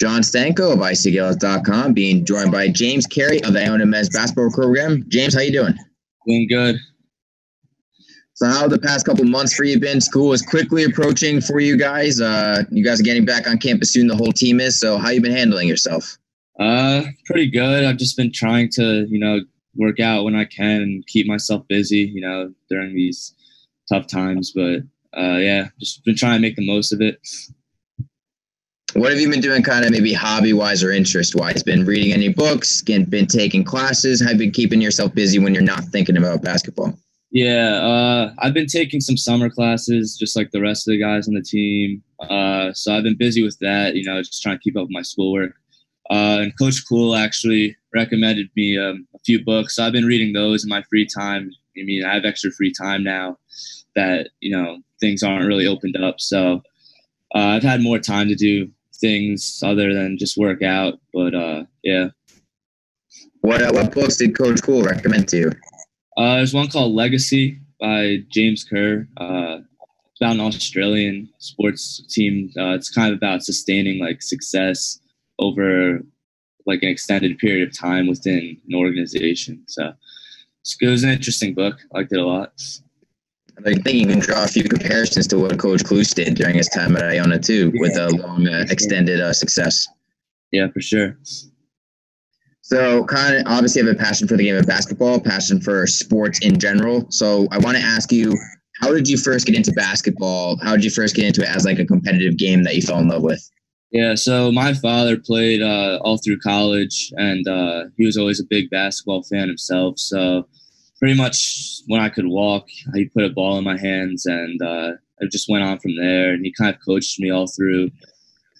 John Stanko of ICGaels.com, being joined by James Carey of the Iona Men's Basketball Program. James, how you doing? Doing good. So, how the past couple months for you been? School is quickly approaching for you guys. Uh, you guys are getting back on campus soon. The whole team is. So, how you been handling yourself? Uh, pretty good. I've just been trying to, you know, work out when I can and keep myself busy, you know, during these tough times. But uh, yeah, just been trying to make the most of it. What have you been doing, kind of maybe hobby wise or interest wise? Been reading any books? Been taking classes? Have you been keeping yourself busy when you're not thinking about basketball? Yeah, uh, I've been taking some summer classes, just like the rest of the guys on the team. Uh, so I've been busy with that, you know, just trying to keep up with my schoolwork. Uh, and Coach Cluess actually recommended me um, a few books. So I've been reading those in my free time. I mean, I have extra free time now that you know things aren't really opened up. So uh, I've had more time to do things other than just work out. But uh, yeah. What uh, what books did Coach Cluess recommend to you? Uh, there's one called Legacy by James Kerr. Uh, it's about an Australian sports team. Uh, it's kind of about sustaining like success over like an extended period of time within an organization. So it was an interesting book. I liked it a lot. I think you can draw a few comparisons to what Coach Cluess did during his time at Iona too, with a long, uh, extended uh, success. Yeah, for sure. So, kind of obviously have a passion for the game of basketball, passion for sports in general. So, I want to ask you, how did you first get into basketball? How did you first get into it as like a competitive game that you fell in love with? Yeah, so my father played uh, all through college, and uh, he was always a big basketball fan himself. So pretty much when I could walk, he put a ball in my hands, and uh, it just went on from there. And he kind of coached me all through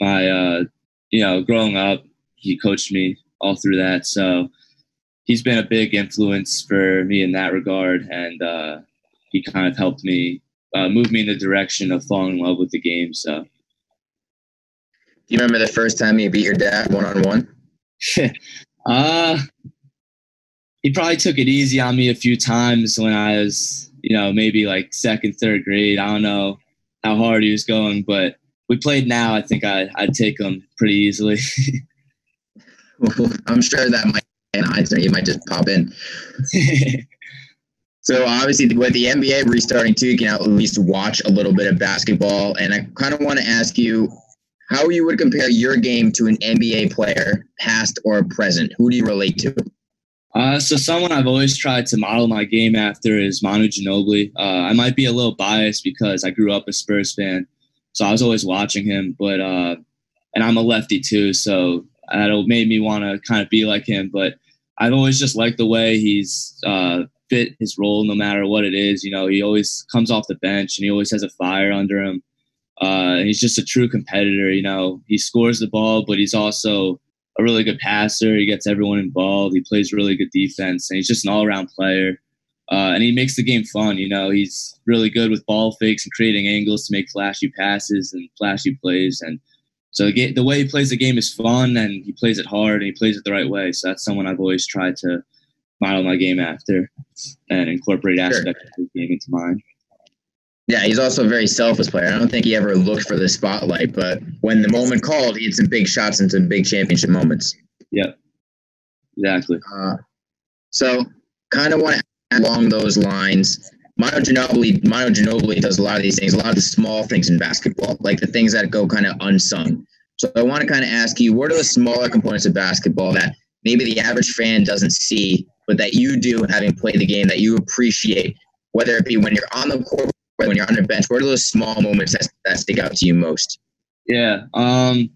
my, uh, you know, growing up. He coached me all through that. So he's been a big influence for me in that regard, and uh, he kind of helped me uh, move me in the direction of falling in love with the game. So. Do you remember the first time you beat your dad one on one? Uh he probably took it easy on me a few times when I was, you know, maybe like second, third grade. I don't know how hard he was going, but we played now. I think I, I'd take him pretty easily. well, I'm sure that might answer. You might just pop in. so obviously, with the NBA restarting too, you can at least watch a little bit of basketball. And I kind of want to ask you how you would compare your game to an NBA player, past or present. Who do you relate to? Uh, so someone I've always tried to model my game after is Manu Ginobili. Uh, I might be a little biased because I grew up a Spurs fan, so I was always watching him. But uh, and I'm a lefty too, so that made me want to kind of be like him. But I've always just liked the way he's uh, fit his role, no matter what it is. You know, he always comes off the bench and he always has a fire under him. Uh, he's just a true competitor. You know, he scores the ball, but he's also a really good passer. He gets everyone involved. He plays really good defense, and he's just an all-around player. Uh, and he makes the game fun. You know, he's really good with ball fakes and creating angles to make flashy passes and flashy plays. And so the, the way he plays the game is fun, and he plays it hard, and he plays it the right way. So that's someone I've always tried to model my game after and incorporate aspects of his game into mine. Yeah, he's also a very selfless player. I don't think he ever looked for the spotlight, but when the moment called, he had some big shots and some big championship moments. Yep, exactly. Uh, so, kind of want to along those lines. Manu Ginobili, Manu Ginobili does a lot of these things, a lot of the small things in basketball, like the things that go kind of unsung. So, I want to kind of ask you, what are the smaller components of basketball that maybe the average fan doesn't see, but that you do, having played the game, that you appreciate, whether it be when you're on the court when you're on the bench? What are those small moments that, that stick out to you most? Yeah. Um,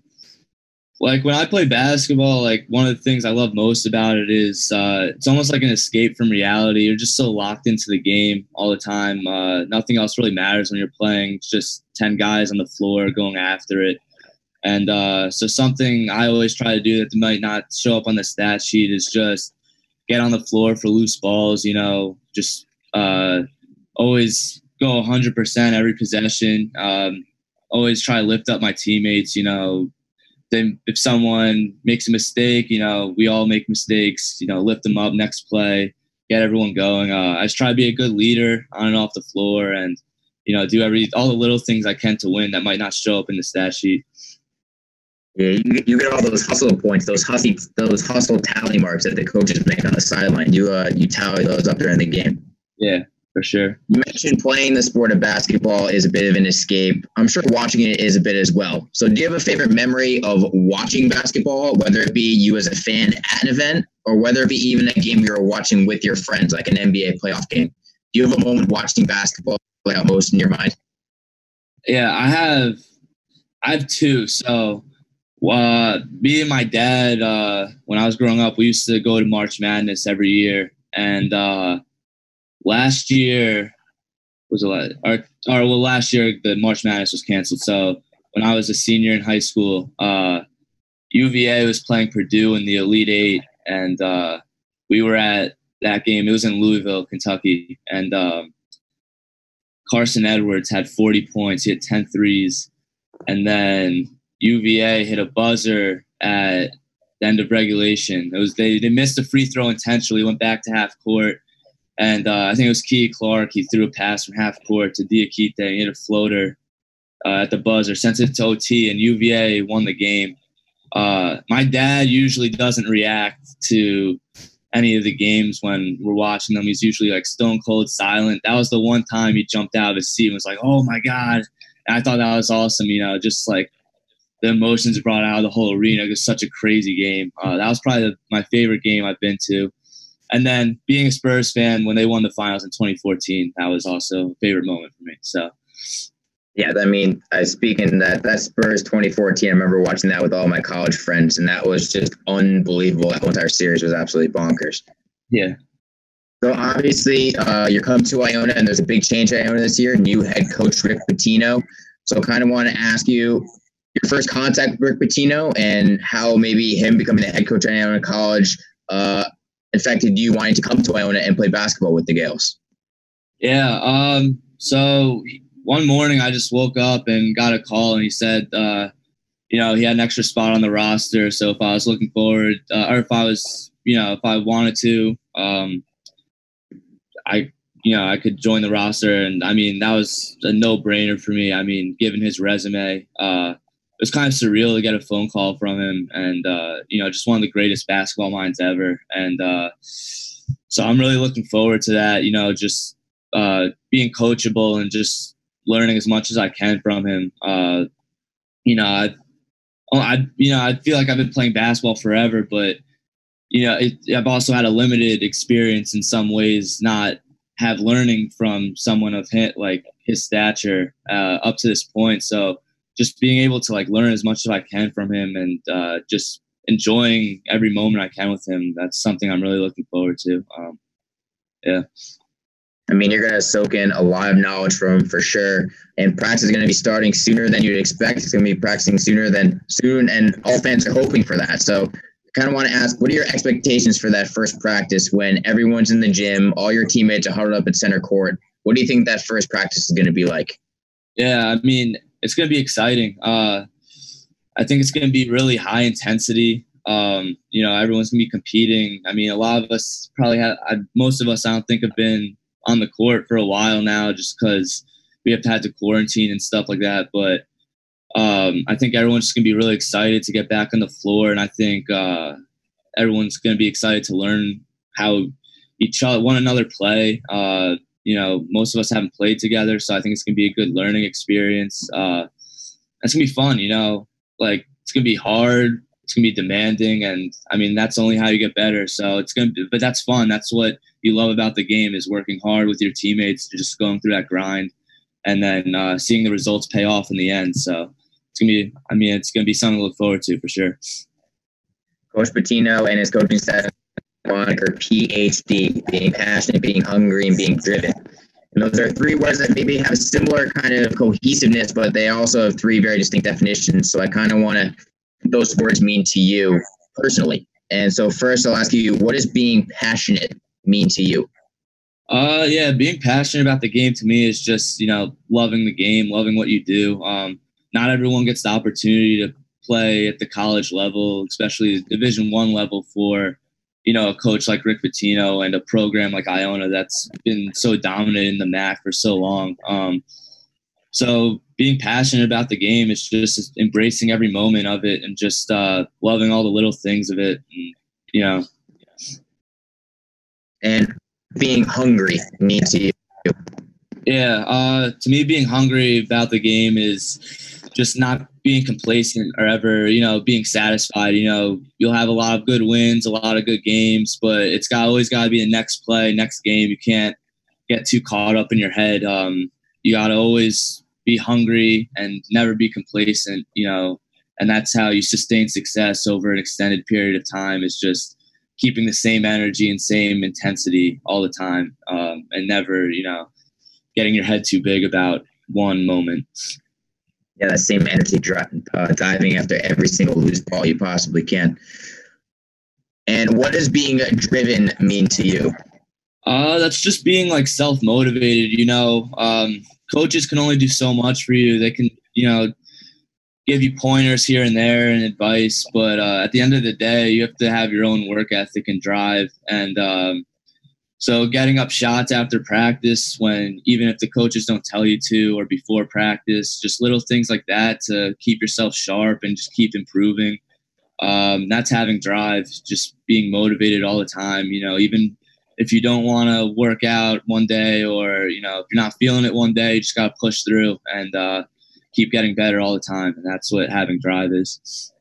like when I play basketball, like one of the things I love most about it is uh, it's almost like an escape from reality. You're just so locked into the game all the time. Uh, nothing else really matters when you're playing. It's just 10 guys on the floor going after it. And uh, so something I always try to do that might not show up on the stat sheet is just get on the floor for loose balls, you know, just uh, always go 100% every possession. Um, always try to lift up my teammates. You know, then if someone makes a mistake, you know, we all make mistakes. You know, lift them up next play, get everyone going. Uh, I just try to be a good leader on and off the floor, and you know, do every all the little things I can to win that might not show up in the stat sheet. Yeah, you get, you get all those hustle points, those hustle those hustle tally marks that the coaches make on the sideline. You uh you tally those up during the game. Yeah, for sure. You mentioned playing the sport of basketball is a bit of an escape. I'm sure watching it is a bit as well. So, do you have a favorite memory of watching basketball, whether it be you as a fan at an event or whether it be even a game you were watching with your friends, like an NBA playoff game? Do you have a moment watching basketball play out most in your mind? Yeah, I have. I have two. So, uh, me and my dad, uh, when I was growing up, we used to go to March Madness every year, and uh, last year was a lot, or, or well, last year the March Madness was canceled. So when I was a senior in high school, uh, UVA was playing Purdue in the Elite Eight, and uh, we were at that game. It was in Louisville, Kentucky, and um, Carson Edwards had 40 points. He had 10 threes, and then UVA hit a buzzer at the end of regulation. It was they they missed a free throw intentionally, went back to half court, and uh, I think it was Kihei Clark. He threw a pass from half court to Diakite. He hit a floater uh, at the buzzer, sent it to OT, and UVA won the game. Uh, my dad usually doesn't react to any of the games when we're watching them. He's usually like stone cold silent. That was the one time he jumped out of his seat and was like, "Oh my god!" And I thought that was awesome. You know, just like the emotions brought out of the whole arena. It was such a crazy game. Uh, that was probably the, my favorite game I've been to. And then being a Spurs fan when they won the finals in 2014, that was also a favorite moment for me. So, yeah, I mean, uh, speaking that that Spurs 2014, I remember watching that with all my college friends, and that was just unbelievable. That entire series was absolutely bonkers. Yeah. So obviously, uh, you're coming to Iona, and there's a big change at Iona this year. New head coach Rick Pitino. So, kind of want to ask you your first contact with Rick Pitino and how maybe him becoming the head coach at Iona College uh, affected you wanting to come to Iona and play basketball with the Gaels? Yeah. Um, so one morning I just woke up and got a call and he said, uh, you know, he had an extra spot on the roster. So if I was looking forward, uh, or if I was, you know, if I wanted to, um, I, you know, I could join the roster. And I mean, that was a no brainer for me. I mean, given his resume, uh, it was kind of surreal to get a phone call from him. And uh, you know just one of the greatest basketball minds ever. And uh, so i'm really looking forward to that you know just uh, being coachable and just learning as much as i can from him. Uh, you know I, I you know i feel like i've been playing basketball forever but you know it, i've also had a limited experience in some ways not have learning from someone of his, like his stature uh, up to this point. So just being able to like learn as much as I can from him and uh, just enjoying every moment I can with him. That's something I'm really looking forward to. Um, yeah. I mean, you're going to soak in a lot of knowledge from him for sure. And practice is going to be starting sooner than you'd expect. It's going to be practicing sooner than soon. And all fans are hoping for that. So I kind of want to ask, what are your expectations for that first practice when everyone's in the gym, all your teammates are huddled up at center court? What do you think that first practice is going to be like? Yeah, I mean, it's going to be exciting. Uh, I think it's going to be really high intensity. Um, you know, everyone's going to be competing. I mean, a lot of us probably have, I, most of us, I don't think, have been on the court for a while now just because we have had to quarantine and stuff like that. But um, I think everyone's just going to be really excited to get back on the floor. And I think uh, everyone's going to be excited to learn how each other, one another play. Uh, you know, most of us haven't played together, so I think it's gonna be a good learning experience. Uh, it's gonna be fun, you know, like it's gonna be hard, it's gonna be demanding, and I mean that's only how you get better. So it's gonna, be, but that's fun. That's what you love about the game is working hard with your teammates, just going through that grind, and then uh, seeing the results pay off in the end. So it's gonna be, I mean, it's gonna be something to look forward to for sure. Coach Pitino and his coaching staff moniker PhD, being passionate, being hungry, and being driven. And those are three words that maybe have a similar kind of cohesiveness, but they also have three very distinct definitions. So I kind of want to those words mean to you personally. And so first I'll ask you, what does being passionate mean to you? Uh yeah, being passionate about the game to me is just, you know, loving the game, loving what you do. Um not everyone gets the opportunity to play at the college level, especially division 1 level for you know, a coach like Rick Pitino and a program like Iona that's been so dominant in the MAAC for so long. Um, so being passionate about the game. is just embracing every moment of it and just uh, loving all the little things of it. And, you know. And being hungry means to you. Yeah, uh, to me, being hungry about the game is just not being complacent or ever, you know, being satisfied. You know, you'll have a lot of good wins, a lot of good games, but it's got always got to be the next play, next game. You can't get too caught up in your head. Um, you got to always be hungry and never be complacent. You know, and that's how you sustain success over an extended period of time. Is just keeping the same energy and same intensity all the time, um, and never, you know getting your head too big about one moment. Yeah, that same energy uh, diving after every single loose ball you possibly can. And what does being driven mean to you? Uh, that's just being like self motivated. You know, um, coaches can only do so much for you. They can, you know, give you pointers here and there and advice, but uh, at the end of the day, you have to have your own work ethic and drive. And um, so getting up shots after practice when even if the coaches don't tell you to or before practice, just little things like that to keep yourself sharp and just keep improving. Um, that's having drive, just being motivated all the time. You know, even if you don't want to work out one day or, you know, if you're not feeling it one day, you just got to push through and uh, keep getting better all the time. And that's what having drive is.